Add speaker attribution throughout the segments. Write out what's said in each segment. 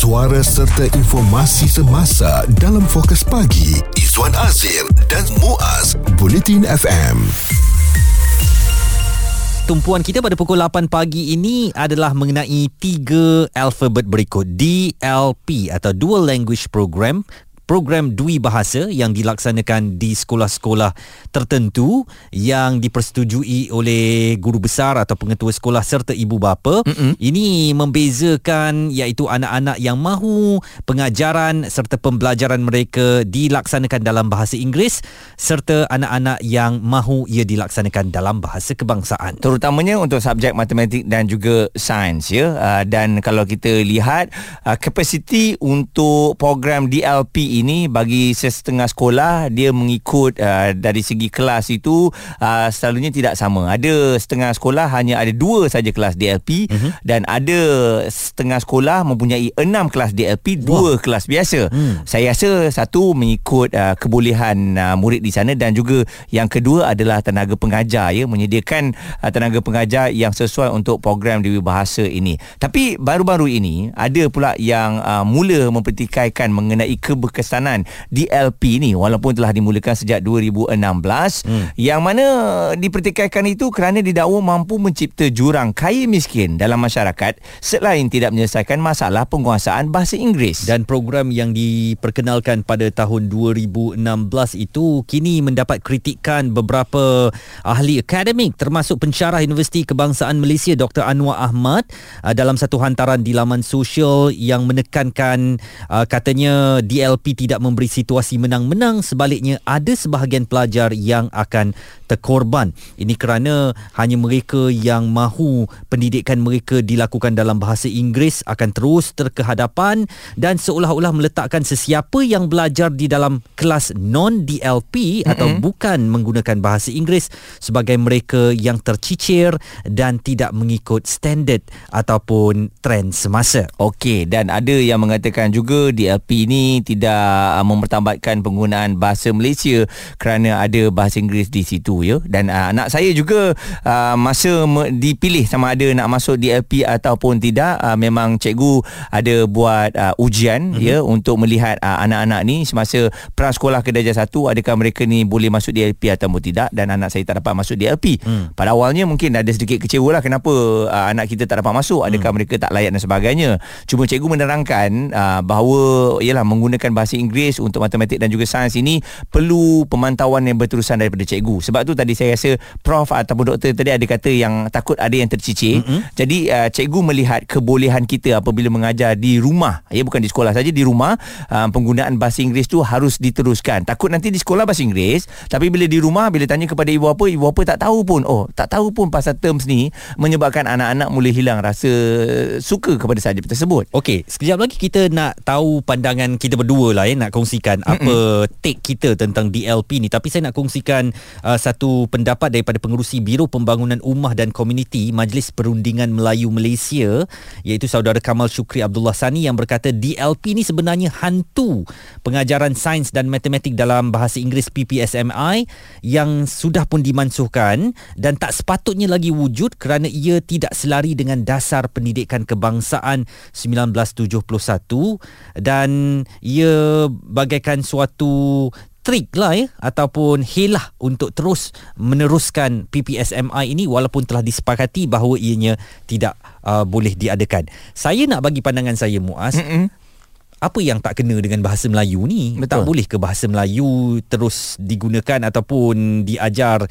Speaker 1: suara serta informasi semasa dalam fokus pagi Izwan Azir dan Muaz Bulletin FM
Speaker 2: tumpuan kita pada pukul 8 pagi ini adalah mengenai tiga alfabet berikut. DLP atau Dual Language Program program Dui Bahasa yang dilaksanakan di sekolah-sekolah tertentu yang dipersetujui oleh guru besar atau pengetua sekolah serta ibu bapa. Mm-hmm. Ini membezakan iaitu anak-anak yang mahu pengajaran serta pembelajaran mereka dilaksanakan dalam bahasa Inggeris serta anak-anak yang mahu ia dilaksanakan dalam bahasa kebangsaan.
Speaker 3: Terutamanya untuk subjek matematik dan juga sains ya. Uh, dan kalau kita lihat uh, kapasiti untuk program DLP ini bagi setengah sekolah dia mengikut uh, dari segi kelas itu uh, selalunya tidak sama. Ada setengah sekolah hanya ada dua saja kelas DLP uh-huh. Mhm. dan ada setengah sekolah mempunyai enam kelas DLP, dua Wah. kelas biasa. Hmm. Saya rasa satu mengikut uh, kebolehan uh, murid di sana dan juga yang kedua adalah tenaga pengajar ya menyediakan uh, tenaga pengajar yang sesuai untuk program Dewi Bahasa ini. Tapi baru-baru ini ada pula yang uh, mula mempertikaikan mengenai keberkesan kesanan DLP ni walaupun telah dimulakan sejak 2016 hmm. yang mana dipertikaikan itu kerana didakwa mampu mencipta jurang kaya miskin dalam masyarakat selain tidak menyelesaikan masalah penguasaan bahasa Inggeris
Speaker 2: dan program yang diperkenalkan pada tahun 2016 itu kini mendapat kritikan beberapa ahli akademik termasuk pensyarah Universiti Kebangsaan Malaysia Dr Anwar Ahmad dalam satu hantaran di laman sosial yang menekankan uh, katanya DLP tidak memberi situasi menang-menang sebaliknya ada sebahagian pelajar yang akan terkorban ini kerana hanya mereka yang mahu pendidikan mereka dilakukan dalam bahasa Inggeris akan terus terkehadapan dan seolah-olah meletakkan sesiapa yang belajar di dalam kelas non DLP mm-hmm. atau bukan menggunakan bahasa Inggeris sebagai mereka yang tercicir dan tidak mengikut standard ataupun trend semasa.
Speaker 3: Okey dan ada yang mengatakan juga DLP ini tidak uh, mempertambatkan penggunaan bahasa Malaysia kerana ada bahasa Inggeris di situ ya dan uh, anak saya juga uh, masa me- dipilih sama ada nak masuk DLP ataupun tidak uh, memang cikgu ada buat uh, ujian mm-hmm. ya untuk melihat uh, anak-anak ni semasa prasekolah ke darjah 1 adakah mereka ni boleh masuk DLP ataupun tidak dan anak saya tak dapat masuk DLP mm. pada awalnya mungkin ada sedikit kecewa lah kenapa uh, anak kita tak dapat masuk adakah mm. mereka tak layak dan sebagainya cuma cikgu menerangkan uh, bahawa ialah menggunakan bahasa Inggeris untuk matematik dan juga sains ini perlu pemantauan yang berterusan daripada cikgu. Sebab tu tadi saya rasa prof ataupun doktor tadi ada kata yang takut ada yang tercicir. Mm-hmm. Jadi uh, cikgu melihat kebolehan kita apabila mengajar di rumah, ya bukan di sekolah saja di rumah, uh, penggunaan bahasa Inggeris tu harus diteruskan. Takut nanti di sekolah bahasa Inggeris, tapi bila di rumah bila tanya kepada ibu apa, ibu apa tak tahu pun. Oh, tak tahu pun pasal terms ni menyebabkan anak-anak mula hilang rasa suka kepada subjek tersebut.
Speaker 2: Okey, sekejap lagi kita nak tahu pandangan kita berdua lah eh nak kongsikan Mm-mm. apa take kita tentang DLP ni tapi saya nak kongsikan uh, satu pendapat daripada pengurusi Biro Pembangunan Ummah dan Komuniti Majlis Perundingan Melayu Malaysia iaitu saudara Kamal Syukri Abdullah Sani yang berkata DLP ni sebenarnya hantu pengajaran sains dan matematik dalam bahasa Inggeris PPSMI yang sudah pun dimansuhkan dan tak sepatutnya lagi wujud kerana ia tidak selari dengan dasar pendidikan kebangsaan 1971 dan ia bagaikan suatu trik lah ya ataupun helah untuk terus meneruskan PPSMI ini walaupun telah disepakati bahawa ianya tidak uh, boleh diadakan. Saya nak bagi pandangan saya Muaz. Mm-mm apa yang tak kena dengan bahasa Melayu ni? Betul. tak boleh ke bahasa Melayu terus digunakan ataupun diajar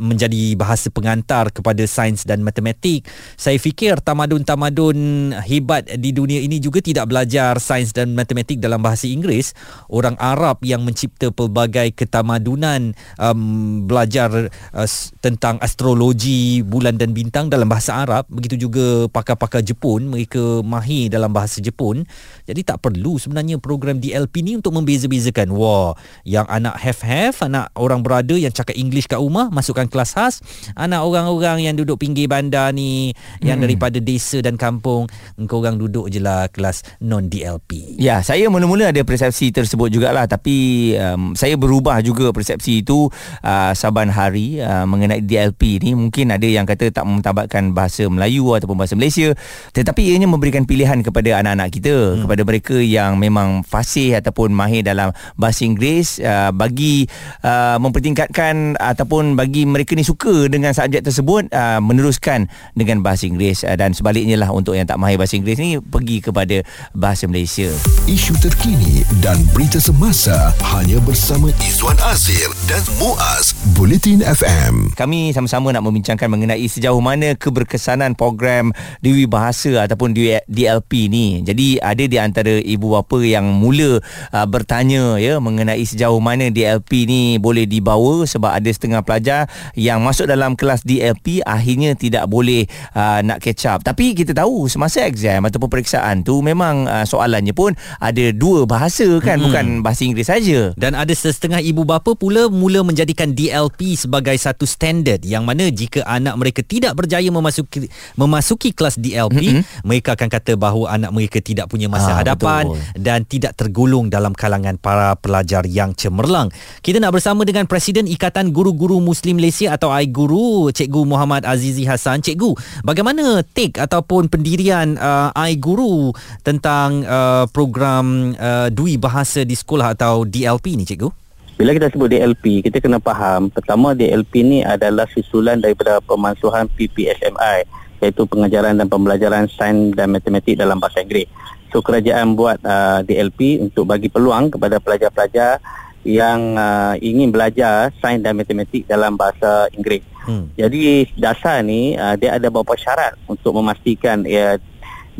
Speaker 2: menjadi bahasa pengantar kepada sains dan matematik? Saya fikir tamadun-tamadun hebat di dunia ini juga tidak belajar sains dan matematik dalam bahasa Inggeris. Orang Arab yang mencipta pelbagai ketamadunan um, belajar uh, tentang astrologi bulan dan bintang dalam bahasa Arab. Begitu juga pakar-pakar Jepun mereka mahir dalam bahasa Jepun. Jadi tak perlu perlu sebenarnya program DLP ni untuk membeza-bezakan. Wah, yang anak have-have, anak orang berada yang cakap English kat rumah masukkan kelas khas, anak orang-orang yang duduk pinggir bandar ni yang
Speaker 3: Hmm.
Speaker 2: daripada desa dan kampung, engkau orang duduk je lah kelas non DLP.
Speaker 3: Ya, saya mula-mula ada persepsi tersebut jugalah tapi um, saya berubah juga persepsi itu uh, saban hari uh, mengenai DLP ni mungkin ada yang kata tak mentabatkan bahasa Melayu ataupun bahasa Malaysia tetapi ianya memberikan pilihan kepada anak-anak kita hmm. kepada mereka yang memang fasih ataupun mahir dalam bahasa Inggeris uh, bagi uh, mempertingkatkan ataupun bagi mereka ni suka dengan subjek tersebut uh, meneruskan dengan bahasa Inggeris uh, dan sebaliknya lah untuk yang tak mahir bahasa Inggeris ni pergi kepada bahasa Malaysia.
Speaker 1: Isu terkini dan berita semasa hanya bersama Izwan Azir dan Muaz Bulletin FM.
Speaker 3: Kami sama-sama nak membincangkan mengenai sejauh mana keberkesanan program Dewi Bahasa ataupun DLP ni. Jadi ada di antara ibu bapa yang mula uh, bertanya ya mengenai sejauh mana DLP ni boleh dibawa sebab ada setengah pelajar yang masuk dalam kelas DLP akhirnya tidak boleh uh, nak catch up. Tapi kita tahu semasa exam ataupun periksaan tu memang uh, soalannya pun ada dua bahasa kan hmm. bukan bahasa Inggeris saja.
Speaker 2: Dan ada setengah ibu bapa pula mula menjadikan DLP sebagai satu standard yang mana jika anak mereka tidak berjaya memasuki memasuki kelas DLP, mm-hmm. mereka akan kata bahawa anak mereka tidak punya masa
Speaker 3: Ah,
Speaker 2: hadapan
Speaker 3: betul.
Speaker 2: Dan tidak tergolong dalam kalangan para pelajar yang cemerlang. Kita nak bersama dengan Presiden Ikatan Guru-Guru Muslim Malaysia atau iGuru, Cikgu Muhammad Azizi Hassan. Cikgu, bagaimana take ataupun pendirian uh, iGuru tentang uh, program uh, Dui Bahasa di sekolah atau DLP ni, Cikgu?
Speaker 4: Bila kita sebut DLP, kita kena faham pertama DLP ni adalah susulan daripada pemansuhan PPSMI iaitu pengajaran dan pembelajaran sains dan matematik dalam bahasa Inggeris. So kerajaan buat uh, DLP untuk bagi peluang kepada pelajar-pelajar yang uh, ingin belajar sains dan matematik dalam bahasa Inggeris.
Speaker 2: Hmm.
Speaker 4: Jadi dasar ni uh, dia ada beberapa syarat untuk memastikan ia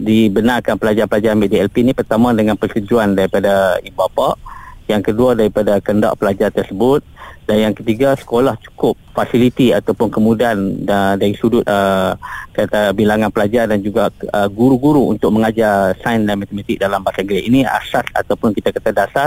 Speaker 4: dibenarkan pelajar-pelajar ambil DLP ni pertama dengan persetujuan daripada ibu bapa yang kedua daripada kendak pelajar tersebut dan yang ketiga sekolah cukup fasiliti ataupun kemudahan uh, dari sudut uh, kata bilangan pelajar dan juga uh, guru-guru untuk mengajar sains dan matematik dalam bahasa Inggeris ini asas ataupun kita kata dasar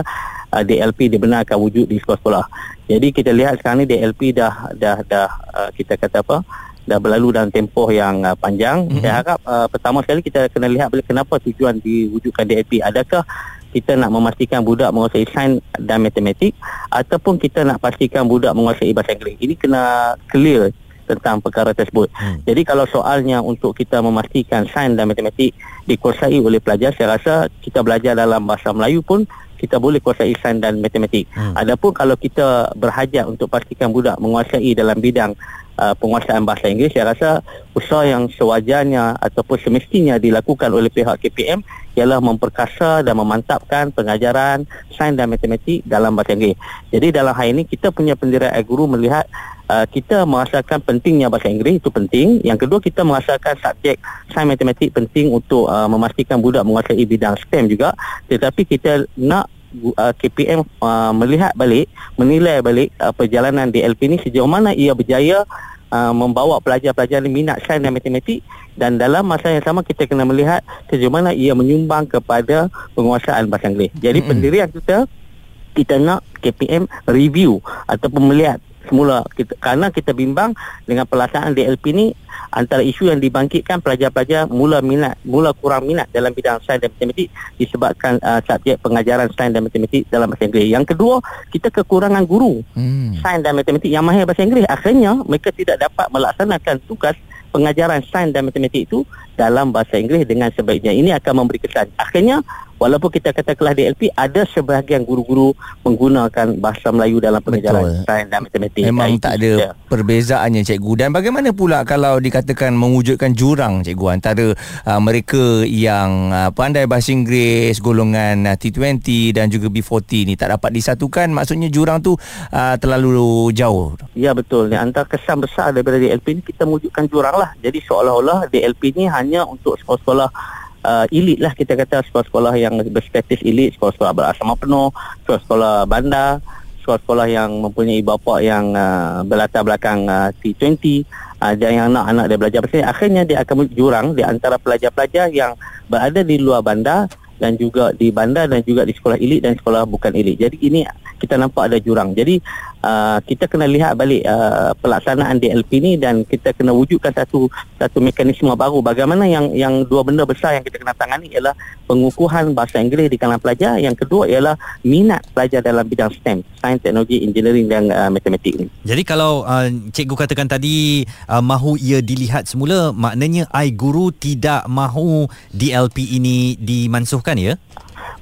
Speaker 4: uh, DLP dibenarkan wujud di sekolah-sekolah. Jadi kita lihat sekarang ni DLP dah dah dah uh, kita kata apa dah berlalu dalam tempoh yang uh, panjang. Mm-hmm. Saya harap uh, pertama sekali kita kena lihat bila kenapa tujuan diwujudkan DLP. Adakah kita nak memastikan budak menguasai sains dan matematik ataupun kita nak pastikan budak menguasai bahasa Inggeris. Ini kena clear tentang perkara tersebut. Hmm. Jadi kalau soalnya untuk kita memastikan sains dan matematik dikuasai oleh pelajar, saya rasa kita belajar dalam bahasa Melayu pun kita boleh kuasai sains dan matematik. Hmm. Adapun kalau kita berhajat untuk pastikan budak menguasai dalam bidang uh, penguasaan bahasa Inggeris, saya rasa usaha yang sewajarnya ataupun semestinya dilakukan oleh pihak KPM ialah memperkasa dan memantapkan pengajaran sains dan matematik dalam bahasa Inggeris. Jadi dalam hal ini kita punya pendirian guru melihat uh, kita merasakan pentingnya bahasa Inggeris itu penting. Yang kedua kita merasakan subjek sains matematik penting untuk uh, memastikan budak menguasai bidang STEM juga. Tetapi kita nak uh, KPM uh, melihat balik, menilai balik uh, perjalanan DLP ini sejauh mana ia berjaya uh, membawa pelajar-pelajar ini minat sains dan matematik dan dalam masa yang sama kita kena melihat sejauh mana ia menyumbang kepada penguasaan bahasa Inggeris. Jadi mm-hmm. pendirian kita kita nak KPM review ataupun melihat semula kita, kerana kita bimbang dengan pelaksanaan DLP ni antara isu yang dibangkitkan pelajar-pelajar mula minat mula kurang minat dalam bidang sains dan matematik disebabkan uh, subjek pengajaran sains dan matematik dalam bahasa Inggeris. Yang kedua, kita kekurangan guru hmm. sains dan matematik yang mahir bahasa Inggeris. Akhirnya mereka tidak dapat melaksanakan tugas pengajaran sains dan matematik itu dalam bahasa Inggeris dengan sebaiknya. Ini akan memberi kesan. Akhirnya walaupun kita kata kelas DLP ada sebahagian guru-guru menggunakan bahasa Melayu dalam pengajaran
Speaker 3: Betul.
Speaker 4: sains dan matematik.
Speaker 3: Memang tak ada
Speaker 4: saja.
Speaker 3: perbezaannya cikgu dan bagaimana pula kalau dikatakan mewujudkan jurang cikgu antara uh, mereka yang uh, pandai bahasa Inggeris golongan uh, T20 dan juga B40 ni tak dapat disatukan maksudnya jurang tu uh, terlalu jauh.
Speaker 4: Ya betul. Ni antara kesan besar daripada DLP ni kita mewujudkan jurang lah. Jadi seolah-olah DLP ni hanya untuk sekolah-sekolah uh, elit lah kita kata sekolah-sekolah yang berstatus elit, sekolah-sekolah berasrama penuh, sekolah-sekolah bandar, sekolah-sekolah yang mempunyai bapa yang uh, berlatar belakang uh, T20 uh, dan yang anak-anak dia belajar Inggeris. akhirnya dia akan jurang di antara pelajar-pelajar yang berada di luar bandar dan juga di bandar dan juga di sekolah elit dan sekolah bukan elit. Jadi ini kita nampak ada jurang. Jadi uh, kita kena lihat balik uh, pelaksanaan DLP ni dan kita kena wujudkan satu satu mekanisme baru. Bagaimana yang yang dua benda besar yang kita kena tangani ialah pengukuhan bahasa Inggeris di kalangan pelajar. Yang kedua ialah minat pelajar dalam bidang STEM, sains, teknologi, engineering dan uh, matematik ni.
Speaker 2: Jadi kalau uh, cikgu katakan tadi uh, mahu ia dilihat semula, maknanya ai guru tidak mahu DLP ini dimansuhkan ya?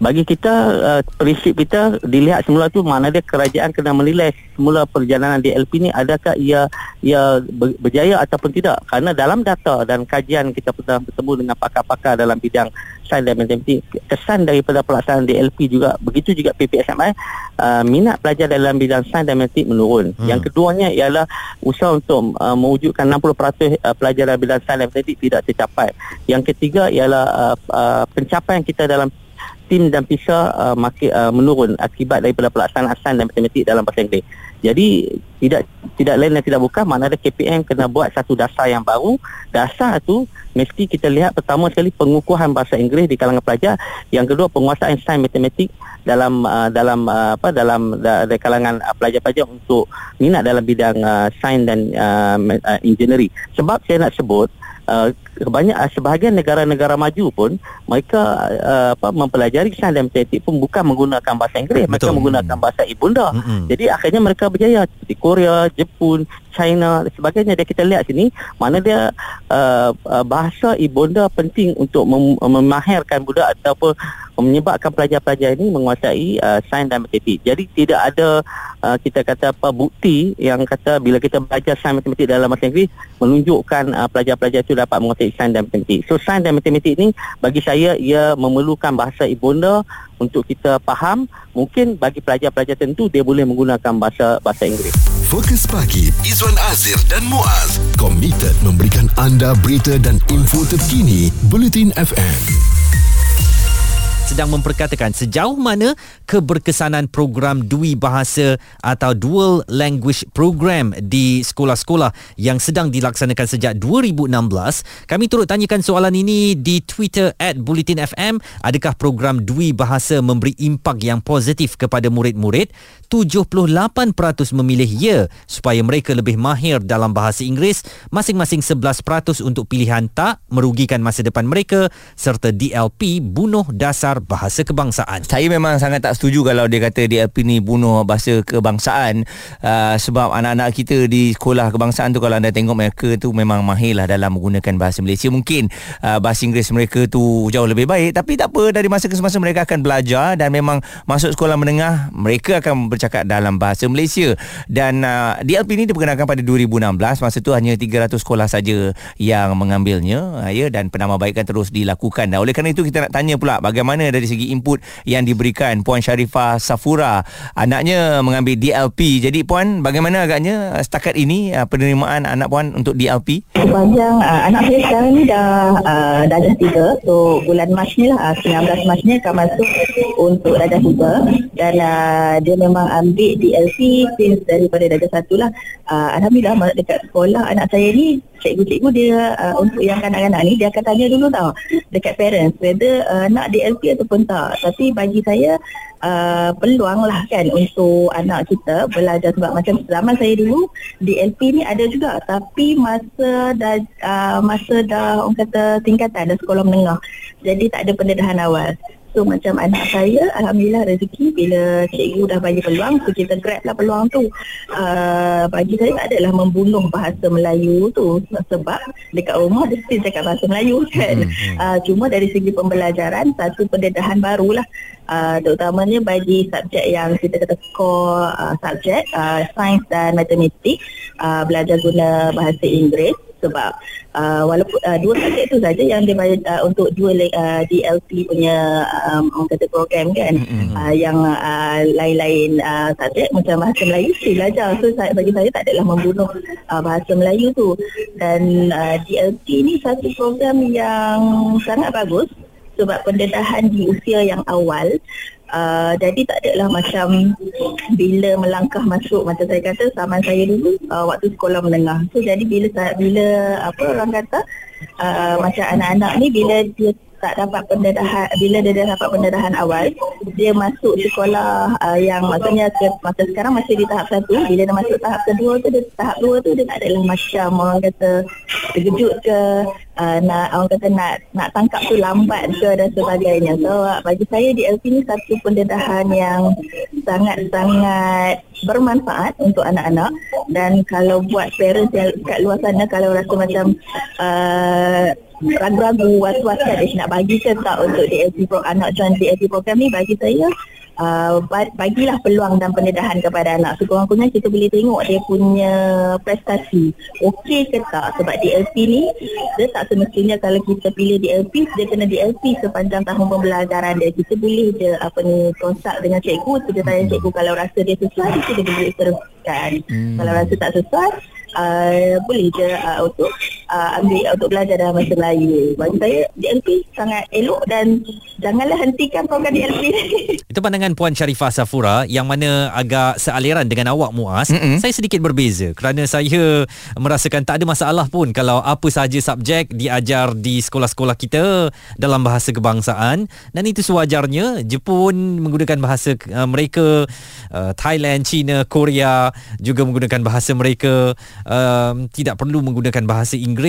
Speaker 4: Bagi kita uh, prinsip kita dilihat semula tu mana dia kerajaan kena menilai semula perjalanan DLP ni adakah ia ia berjaya ataupun tidak. Kerana dalam data dan kajian kita pernah bertemu dengan pakar-pakar dalam bidang sains dan matematik kesan daripada pelaksanaan DLP juga begitu juga PPSMI uh, minat pelajar dalam bidang sains dan matematik menurun. Hmm. yang keduanya ialah usaha untuk uh, mewujudkan 60% uh, pelajar dalam bidang sains dan matematik tidak tercapai. Yang ketiga ialah uh, uh, pencapaian kita dalam tim dan PISA uh, makin uh, menurun akibat daripada pelaksanaan dan matematik dalam bahasa Inggeris. Jadi tidak tidak lain dan tidak bukan mana ada KPM kena buat satu dasar yang baru. Dasar tu mesti kita lihat pertama sekali pengukuhan bahasa Inggeris di kalangan pelajar, yang kedua penguasaan sains matematik dalam uh, dalam uh, apa dalam da, da, kalangan uh, pelajar-pelajar untuk minat dalam bidang uh, sains dan uh, uh, engineering. Sebab saya nak sebut uh, banyak uh, sebahagian negara-negara maju pun mereka uh, apa mempelajari sains dan matematik pun bukan menggunakan bahasa Inggeris Betul. mereka menggunakan bahasa ibunda mm-hmm. jadi akhirnya mereka berjaya seperti Korea Jepun China dan sebagainya dia kita lihat sini mana dia uh, uh, bahasa ibunda penting untuk mem- memahirkan budak ataupun menyebabkan pelajar-pelajar ini menguasai uh, sains dan matematik. Jadi tidak ada uh, kita kata apa bukti yang kata bila kita belajar sains matematik dalam bahasa Inggeris menunjukkan uh, pelajar-pelajar itu dapat menguasai sains dan matematik. So sains dan matematik ini bagi saya ia memerlukan bahasa ibunda untuk kita faham. Mungkin bagi pelajar-pelajar tentu dia boleh menggunakan bahasa bahasa Inggeris.
Speaker 1: Fokus pagi Izwan Azir dan Muaz komited memberikan anda berita dan info terkini Bulletin FM
Speaker 2: sedang memperkatakan sejauh mana keberkesanan program Dui Bahasa atau Dual Language Program di sekolah-sekolah yang sedang dilaksanakan sejak 2016. Kami turut tanyakan soalan ini di Twitter at Bulletin FM. Adakah program Dui Bahasa memberi impak yang positif kepada murid-murid? 78% memilih ya supaya mereka lebih mahir dalam bahasa Inggeris. Masing-masing 11% untuk pilihan tak merugikan masa depan mereka serta DLP bunuh dasar bahasa kebangsaan.
Speaker 3: Saya memang sangat tak setuju kalau dia kata DLP ni bunuh bahasa kebangsaan uh, sebab anak-anak kita di sekolah kebangsaan tu kalau anda tengok mereka tu memang mahir lah dalam menggunakan bahasa Malaysia. Mungkin uh, bahasa Inggeris mereka tu jauh lebih baik tapi tak apa dari masa ke semasa mereka akan belajar dan memang masuk sekolah menengah mereka akan bercakap dalam bahasa Malaysia dan uh, DLP ni diperkenalkan pada 2016 masa tu hanya 300 sekolah saja yang mengambilnya uh, ya dan penambahbaikan terus dilakukan. Dan oleh kerana itu kita nak tanya pula bagaimana dari segi input yang diberikan Puan Sharifah Safura. Anaknya mengambil DLP jadi Puan bagaimana agaknya setakat ini uh, penerimaan anak Puan untuk DLP
Speaker 5: sepanjang uh, anak saya sekarang ni dah uh, darjah 3 so bulan Mac ni lah uh, 19 Mac ni akan masuk untuk darjah 3 dan uh, dia memang ambil DLP since daripada darjah 1 lah. Uh, Alhamdulillah dekat sekolah anak saya ni cikgu-cikgu dia uh, untuk yang kanak-kanak ni dia akan tanya dulu tau dekat parents whether uh, nak DLP ataupun tak. Tapi bagi saya uh, peluang lah kan untuk anak kita belajar sebab macam zaman saya dulu DLP ni ada juga. Tapi masa dah uh, masa dah orang kata tingkatan dah sekolah menengah. Jadi tak ada pendedahan awal So macam anak saya Alhamdulillah rezeki Bila cikgu dah bagi peluang So kita grab lah peluang tu. Uh, Bagi saya adalah membunuh bahasa Melayu tu. Sebab dekat rumah dia still cakap bahasa Melayu kan. Uh, Cuma dari segi pembelajaran Satu pendedahan barulah uh, Terutamanya bagi subjek yang kita kata core uh, subjek uh, Sains dan matematik. Uh, Belajar guna bahasa Inggeris sebab uh, walaupun uh, dua subjek tu saja yang dia uh, untuk dua uh, DLP punya um, orang kata program kan. Mm-hmm. uh, yang uh, lain-lain uh, subjek macam bahasa Melayu mesti belajar. So saya, bagi saya tak adalah membunuh uh, bahasa Melayu tu. Dan uh, DLP ni satu program yang sangat bagus. Sebab pendedahan di usia yang awal Uh, jadi tak adalah macam bila melangkah masuk macam saya kata zaman saya dulu uh, waktu sekolah menengah. So jadi bila bila apa orang kata uh, macam anak-anak ni bila dia tak dapat pendedahan bila dia dah dapat pendedahan awal dia masuk sekolah uh, yang maksudnya ke, masa sekarang masih di tahap satu bila dia masuk tahap kedua tu dia tahap dua tu dia tak adalah macam orang kata terkejut ke uh, nak orang kata nak nak tangkap tu lambat ke dan sebagainya. So uh, bagi saya DLP ni satu pendedahan yang sangat-sangat bermanfaat untuk anak-anak. Dan kalau buat parents yang kat luar sana kalau rasa macam uh, ragu-ragu was-was kan nak bagi ke tak untuk DLP pro anak join DLP program ni bagi saya uh, bagilah peluang dan pendedahan kepada anak. Sekurang-kurangnya kita boleh tengok dia punya prestasi. Okey ke tak? Sebab DLP ni dia tak semestinya kalau kita pilih DLP dia kena DLP sepanjang tahun pembelajaran dia. Kita boleh je apa ni konsul dengan cikgu. Kita tanya cikgu kalau rasa dia sesuai kita boleh teruskan. Hmm. kalau rasa tak sesuai uh, boleh je uh, untuk uh, ambil untuk belajar dalam bahasa Melayu. Bagi saya DLP sangat elok dan janganlah hentikan program DLP.
Speaker 2: Itu pandangan Puan Sharifah Safura yang mana agak sealiran dengan awak Muaz. Mm-hmm. Saya sedikit berbeza kerana saya merasakan tak ada masalah pun kalau apa sahaja subjek diajar di sekolah-sekolah kita dalam bahasa kebangsaan dan itu sewajarnya Jepun menggunakan bahasa uh, mereka uh, Thailand, China, Korea juga menggunakan bahasa mereka um, tidak perlu menggunakan bahasa Inggeris.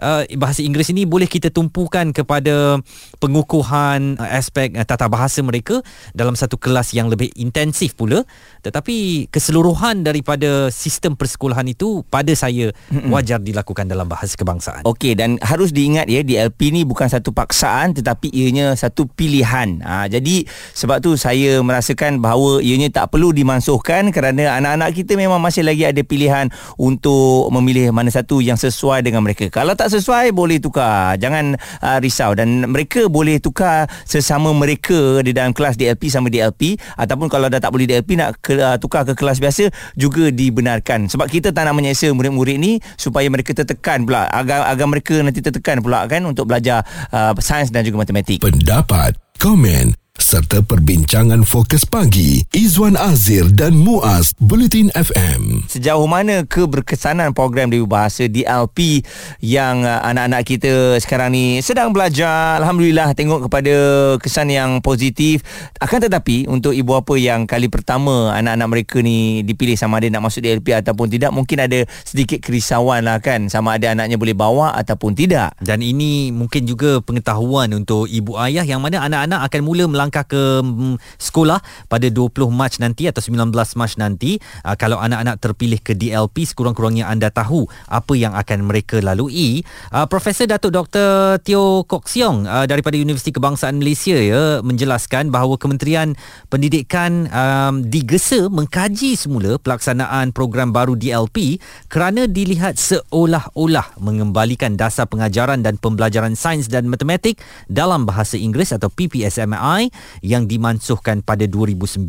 Speaker 2: Uh, bahasa Inggeris ini boleh kita tumpukan kepada pengukuhan uh, aspek uh, tata bahasa mereka dalam satu kelas yang lebih intensif pula. Tetapi keseluruhan daripada sistem persekolahan itu pada saya wajar dilakukan dalam bahasa kebangsaan.
Speaker 3: Okey dan harus diingat ya DLP ni bukan satu paksaan tetapi ianya satu pilihan. Ha, jadi sebab tu saya merasakan bahawa ianya tak perlu dimansuhkan kerana anak-anak kita memang masih lagi ada pilihan untuk untuk memilih mana satu yang sesuai dengan mereka. Kalau tak sesuai boleh tukar. Jangan uh, risau dan mereka boleh tukar sesama mereka di dalam kelas DLP sama DLP ataupun kalau dah tak boleh DLP nak ke, uh, tukar ke kelas biasa juga dibenarkan. Sebab kita tak nak menyeksa murid-murid ni supaya mereka tertekan pula agar agar mereka nanti tertekan pula kan untuk belajar uh, sains dan juga matematik.
Speaker 1: Pendapat, komen serta perbincangan fokus pagi Izwan Azir dan Muaz Bulletin FM.
Speaker 3: Sejauh mana keberkesanan program Dewi Bahasa DLP yang uh, anak-anak kita sekarang ni sedang belajar alhamdulillah tengok kepada kesan yang positif. Akan tetapi untuk ibu apa yang kali pertama anak-anak mereka ni dipilih sama ada nak masuk DLP ataupun tidak mungkin ada sedikit kerisauan lah kan sama ada anaknya boleh bawa ataupun tidak.
Speaker 2: Dan ini mungkin juga pengetahuan untuk ibu ayah yang mana anak-anak akan mula melangkah melangkah ke mm, sekolah pada 20 Mac nanti atau 19 Mac nanti? Uh, kalau anak-anak terpilih ke DLP sekurang-kurangnya anda tahu apa yang akan mereka lalui. Uh, Profesor Datuk Dr Teo Kok Siong uh, daripada Universiti Kebangsaan Malaysia ya menjelaskan bahawa Kementerian Pendidikan um, digesa mengkaji semula pelaksanaan program baru DLP kerana dilihat seolah-olah mengembalikan dasar pengajaran dan pembelajaran sains dan matematik dalam bahasa Inggeris atau PPSMI yang dimansuhkan pada 2009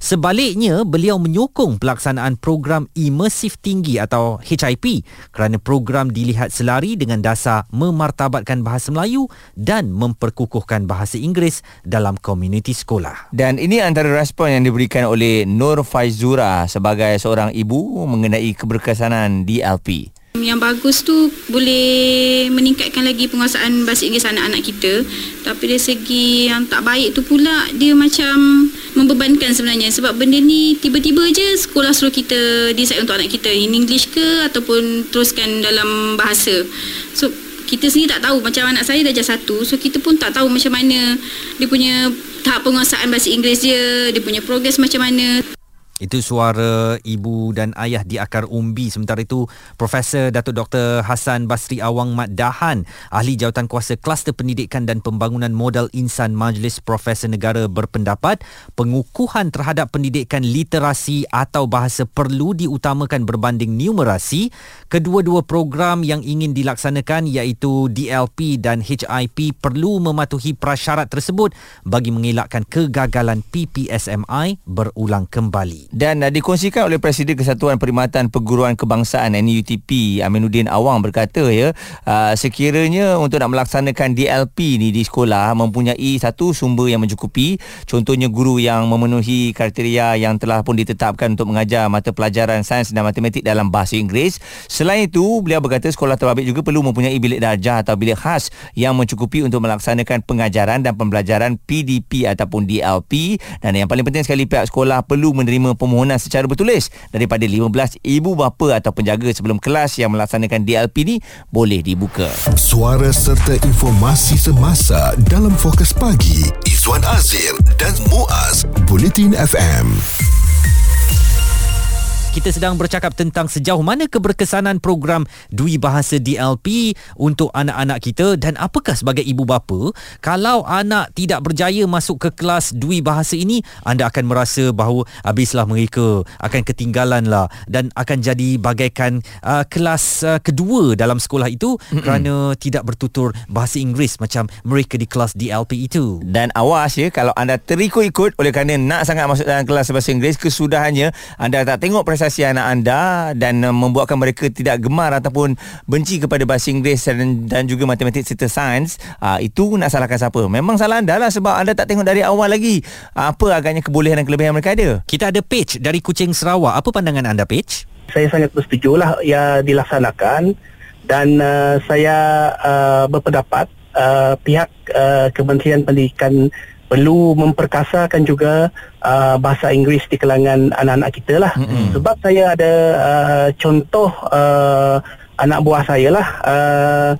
Speaker 2: sebaliknya beliau menyokong pelaksanaan program imersif tinggi atau HIP kerana program dilihat selari dengan dasar memartabatkan bahasa Melayu dan memperkukuhkan bahasa Inggeris dalam komuniti sekolah.
Speaker 3: Dan ini antara respon yang diberikan oleh Nur Faizura sebagai seorang ibu mengenai keberkesanan DLP
Speaker 6: yang bagus tu boleh meningkatkan lagi penguasaan bahasa Inggeris anak-anak kita. Tapi dari segi yang tak baik tu pula dia macam membebankan sebenarnya sebab benda ni tiba-tiba je sekolah suruh kita decide untuk anak kita in English ke ataupun teruskan dalam bahasa. So kita sendiri tak tahu macam anak saya dah darjah satu so kita pun tak tahu macam mana dia punya tahap penguasaan bahasa Inggeris dia, dia punya progress macam mana.
Speaker 2: Itu suara ibu dan ayah di akar umbi. Sementara itu, Profesor Datuk Dr. Hassan Basri Awang Mat Dahan, Ahli Jawatan Kuasa Kluster Pendidikan dan Pembangunan Modal Insan Majlis Profesor Negara berpendapat pengukuhan terhadap pendidikan literasi atau bahasa perlu diutamakan berbanding numerasi. Kedua-dua program yang ingin dilaksanakan iaitu DLP dan HIP perlu mematuhi prasyarat tersebut bagi mengelakkan kegagalan PPSMI berulang kembali.
Speaker 3: Dan uh, dikongsikan oleh Presiden Kesatuan Perkhidmatan Perguruan Kebangsaan NUTP Aminuddin Awang berkata ya uh, sekiranya untuk nak melaksanakan DLP ni di sekolah mempunyai satu sumber yang mencukupi contohnya guru yang memenuhi kriteria yang telah pun ditetapkan untuk mengajar mata pelajaran sains dan matematik dalam bahasa Inggeris. Selain itu beliau berkata sekolah terbabit juga perlu mempunyai bilik darjah atau bilik khas yang mencukupi untuk melaksanakan pengajaran dan pembelajaran PDP ataupun DLP dan yang paling penting sekali pihak sekolah perlu menerima permohonan secara bertulis daripada 15 ibu bapa atau penjaga sebelum kelas yang melaksanakan DLP ni boleh dibuka.
Speaker 1: Suara serta informasi semasa dalam fokus pagi Izwan Azir dan Muaz Bulletin FM
Speaker 2: kita sedang bercakap tentang sejauh mana keberkesanan program Dui Bahasa DLP untuk anak-anak kita dan apakah sebagai ibu bapa kalau anak tidak berjaya masuk ke kelas Dui Bahasa ini anda akan merasa bahawa habislah mereka akan ketinggalan lah dan akan jadi bagaikan uh, kelas uh, kedua dalam sekolah itu mm-hmm. kerana tidak bertutur bahasa Inggeris macam mereka di kelas DLP itu
Speaker 3: dan awas ya kalau anda terikut-ikut oleh kerana nak sangat masuk dalam kelas bahasa Inggeris kesudahannya anda tak tengok prestasi prestasi anak anda dan uh, membuatkan mereka tidak gemar ataupun benci kepada bahasa Inggeris dan, dan juga matematik serta sains uh, itu nak salahkan siapa? Memang salah anda lah sebab anda tak tengok dari awal lagi. Apa agaknya kebolehan dan kelebihan mereka ada?
Speaker 2: Kita ada page dari Kuching Sarawak. Apa pandangan anda page
Speaker 7: saya sangat bersetuju lah ya dilaksanakan dan uh, saya uh, berpendapat uh, pihak uh, Kementerian Pendidikan perlu memperkasakan juga uh, bahasa Inggeris di kalangan anak-anak kita lah. Mm-hmm. Sebab saya ada uh, contoh uh, anak buah saya lah uh,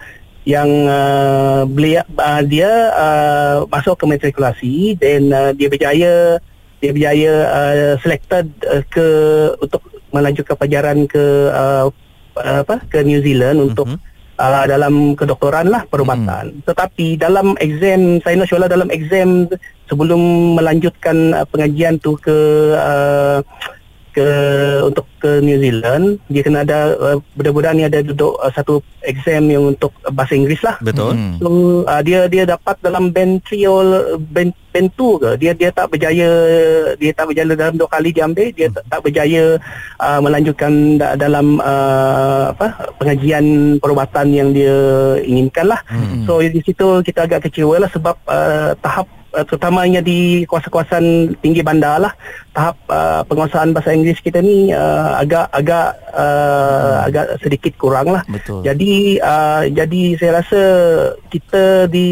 Speaker 7: yang uh, belia, uh, dia uh, masuk ke matrikulasi dan uh, dia berjaya dia berjaya uh, selected uh, ke untuk melanjutkan pelajaran ke uh, apa ke New Zealand mm-hmm. untuk uh, dalam kedoktoran lah perubatan. Hmm. Tetapi dalam exam saya nasional dalam exam sebelum melanjutkan uh, pengajian tu ke uh, ke untuk ke New Zealand dia kena ada uh, budak-budak ni ada duduk uh, satu exam yang untuk bahasa Inggeris lah
Speaker 2: betul hmm.
Speaker 7: so uh, dia dia dapat dalam band 3 or band, band 2 ke dia dia tak berjaya dia tak berjaya dalam dua kali dia ambil dia hmm. tak, tak berjaya uh, melanjutkan da- dalam uh, apa pengajian perubatan yang dia inginkan lah hmm. so di situ kita agak kecewa lah sebab uh, tahap uh, terutamanya di kawasan-kawasan tinggi bandar lah tahap uh, penguasaan bahasa Inggeris kita ni uh, agak agak uh, hmm. agak sedikit kurang lah
Speaker 3: Betul.
Speaker 7: jadi uh, jadi saya rasa kita di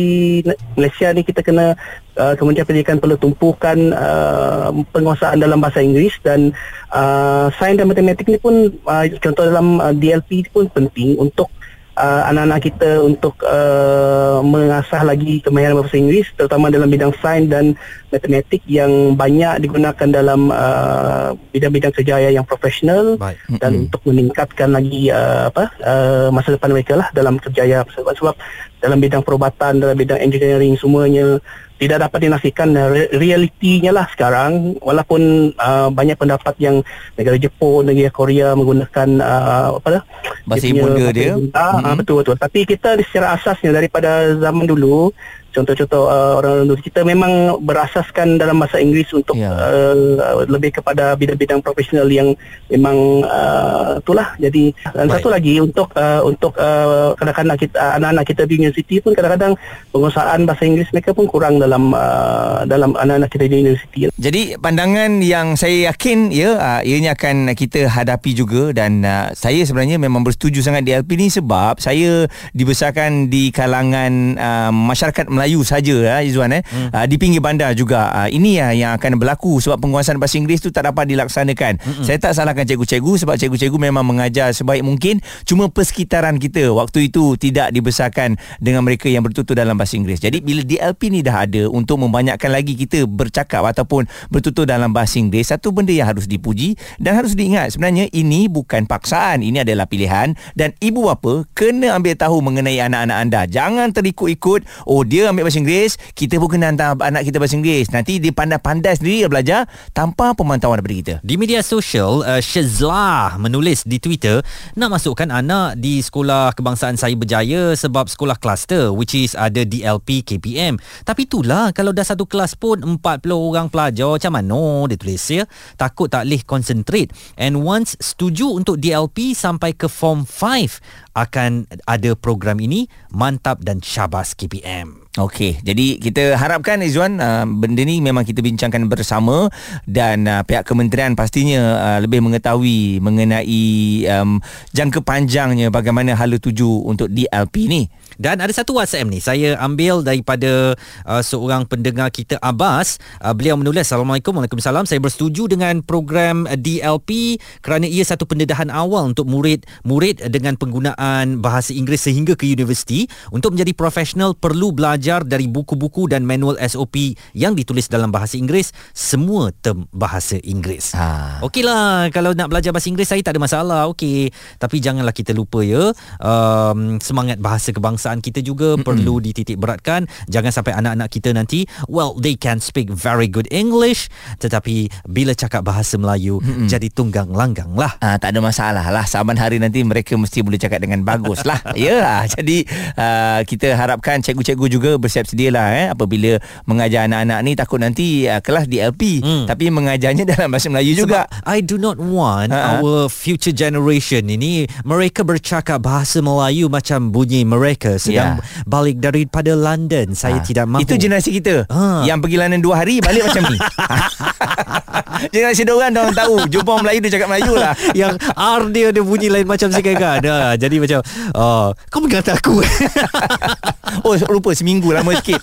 Speaker 7: Malaysia ni kita kena uh, Kementerian Pendidikan perlu tumpukan uh, penguasaan dalam bahasa Inggeris dan uh, sains dan matematik ni pun uh, contoh dalam uh, DLP pun penting untuk uh, anak-anak kita untuk uh, mengasah lagi kemahiran bahasa Inggeris terutama dalam bidang sains dan matematik yang banyak digunakan dalam uh, bidang-bidang kerjaya yang profesional Baik. dan mm-hmm. untuk meningkatkan lagi uh, apa uh, masa depan mereka lah dalam kerjaya sebab, sebab dalam bidang perubatan dalam bidang engineering semuanya tidak dapat dinafikan uh, realitinya lah sekarang walaupun uh, banyak pendapat yang negara Jepun negara Korea menggunakan uh, apa dah
Speaker 3: bahasa ibu dia, dia.
Speaker 7: Ah, hmm. betul betul tapi kita secara asasnya daripada zaman dulu contoh-contoh uh, orang Indonesia kita memang berasaskan dalam bahasa Inggeris untuk yeah. uh, lebih kepada bidang-bidang profesional yang memang uh, itulah jadi dan satu lagi untuk uh, untuk uh, kadang-kadang kita anak-anak kita di universiti pun kadang-kadang penguasaan bahasa Inggeris mereka pun kurang dalam uh, dalam anak-anak kita di universiti.
Speaker 3: Jadi pandangan yang saya yakin ya uh, ianya akan kita hadapi juga dan uh, saya sebenarnya memang bersetuju sangat di LP ni sebab saya dibesarkan di kalangan uh, masyarakat Melayu Melayu saja ya Izwan eh. Hmm. uh, di pinggir bandar juga. Uh, ini ya yang akan berlaku sebab penguasaan bahasa Inggeris tu tak dapat dilaksanakan. Hmm. saya tak salahkan cikgu-cikgu sebab cikgu-cikgu memang mengajar sebaik mungkin. Cuma persekitaran kita waktu itu tidak dibesarkan dengan mereka yang bertutur dalam bahasa Inggeris. Jadi bila DLP ni dah ada untuk membanyakkan lagi kita bercakap ataupun bertutur dalam bahasa Inggeris satu benda yang harus dipuji dan harus diingat. Sebenarnya ini bukan paksaan. Ini adalah pilihan. Dan ibu bapa kena ambil tahu mengenai anak-anak anda. Jangan terikut-ikut oh dia ambil bahasa Inggeris Kita pun kena hantar anak kita bahasa Inggeris Nanti dia pandai-pandai sendiri belajar Tanpa pemantauan daripada kita
Speaker 2: Di media sosial, uh, Shazlah menulis di Twitter nak masukkan anak di sekolah kebangsaan saya berjaya sebab sekolah kluster which is ada DLP KPM. Tapi itulah kalau dah satu kelas pun 40 orang pelajar macam mana dia tulis ya. Takut tak boleh concentrate. And once setuju untuk DLP sampai ke form 5 akan ada program ini mantap dan syabas KPM.
Speaker 3: Okey, jadi kita harapkan Izwan uh, benda ni memang kita bincangkan bersama dan uh, pihak kementerian pastinya uh, lebih mengetahui mengenai um, jangka panjangnya bagaimana hala tuju untuk DLP ni.
Speaker 2: Dan ada satu WhatsApp ni saya ambil daripada uh, seorang pendengar kita Abbas. Uh, beliau menulis Assalamualaikum Waalaikumsalam. Saya bersetuju dengan program uh, DLP kerana ia satu pendedahan awal untuk murid-murid dengan penggunaan bahasa Inggeris sehingga ke universiti. Untuk menjadi profesional perlu belajar dari buku-buku dan manual SOP yang ditulis dalam bahasa Inggeris semua term bahasa Inggeris.
Speaker 3: Ha.
Speaker 2: Okeylah kalau nak belajar bahasa Inggeris saya tak ada masalah. Okey. Tapi janganlah kita lupa ya um, semangat bahasa kebangsaan kita juga Mm-mm. perlu dititik beratkan. Jangan sampai anak-anak kita nanti well they can speak very good English tetapi bila cakap bahasa Melayu Mm-mm. jadi tunggang langgang lah.
Speaker 3: Ah tak ada masalah lah. Saban hari nanti mereka mesti boleh cakap dengan bagus lah. ya. Jadi uh, kita harapkan cikgu-cikgu juga bersiap sedialah eh apabila mengajar anak-anak ni takut nanti uh, kelas di LP mm. tapi mengajarnya dalam bahasa Melayu
Speaker 2: Sebab
Speaker 3: juga.
Speaker 2: I do not want
Speaker 3: Ha-ha.
Speaker 2: our future generation ini mereka bercakap bahasa Melayu macam bunyi mereka sedang
Speaker 3: Ya.
Speaker 2: balik daripada London. Saya
Speaker 3: Ah,
Speaker 2: tidak mahu.
Speaker 3: Itu generasi kita
Speaker 2: Ah.
Speaker 3: Yang pergi London dua hari Balik macam ni Generasi dia orang Dah orang tahu Jumpa orang Melayu Dia cakap Melayu lah
Speaker 2: yang R dia dia bunyi lain macam sikit kan. Ha, jadi macam uh, kau mengata aku.
Speaker 3: Oh lupa seminggu lama sikit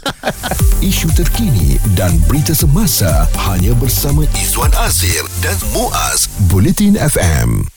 Speaker 1: Isu terkini dan berita semasa hanya bersama Izwan Azir dan Muaz Bulletin FM.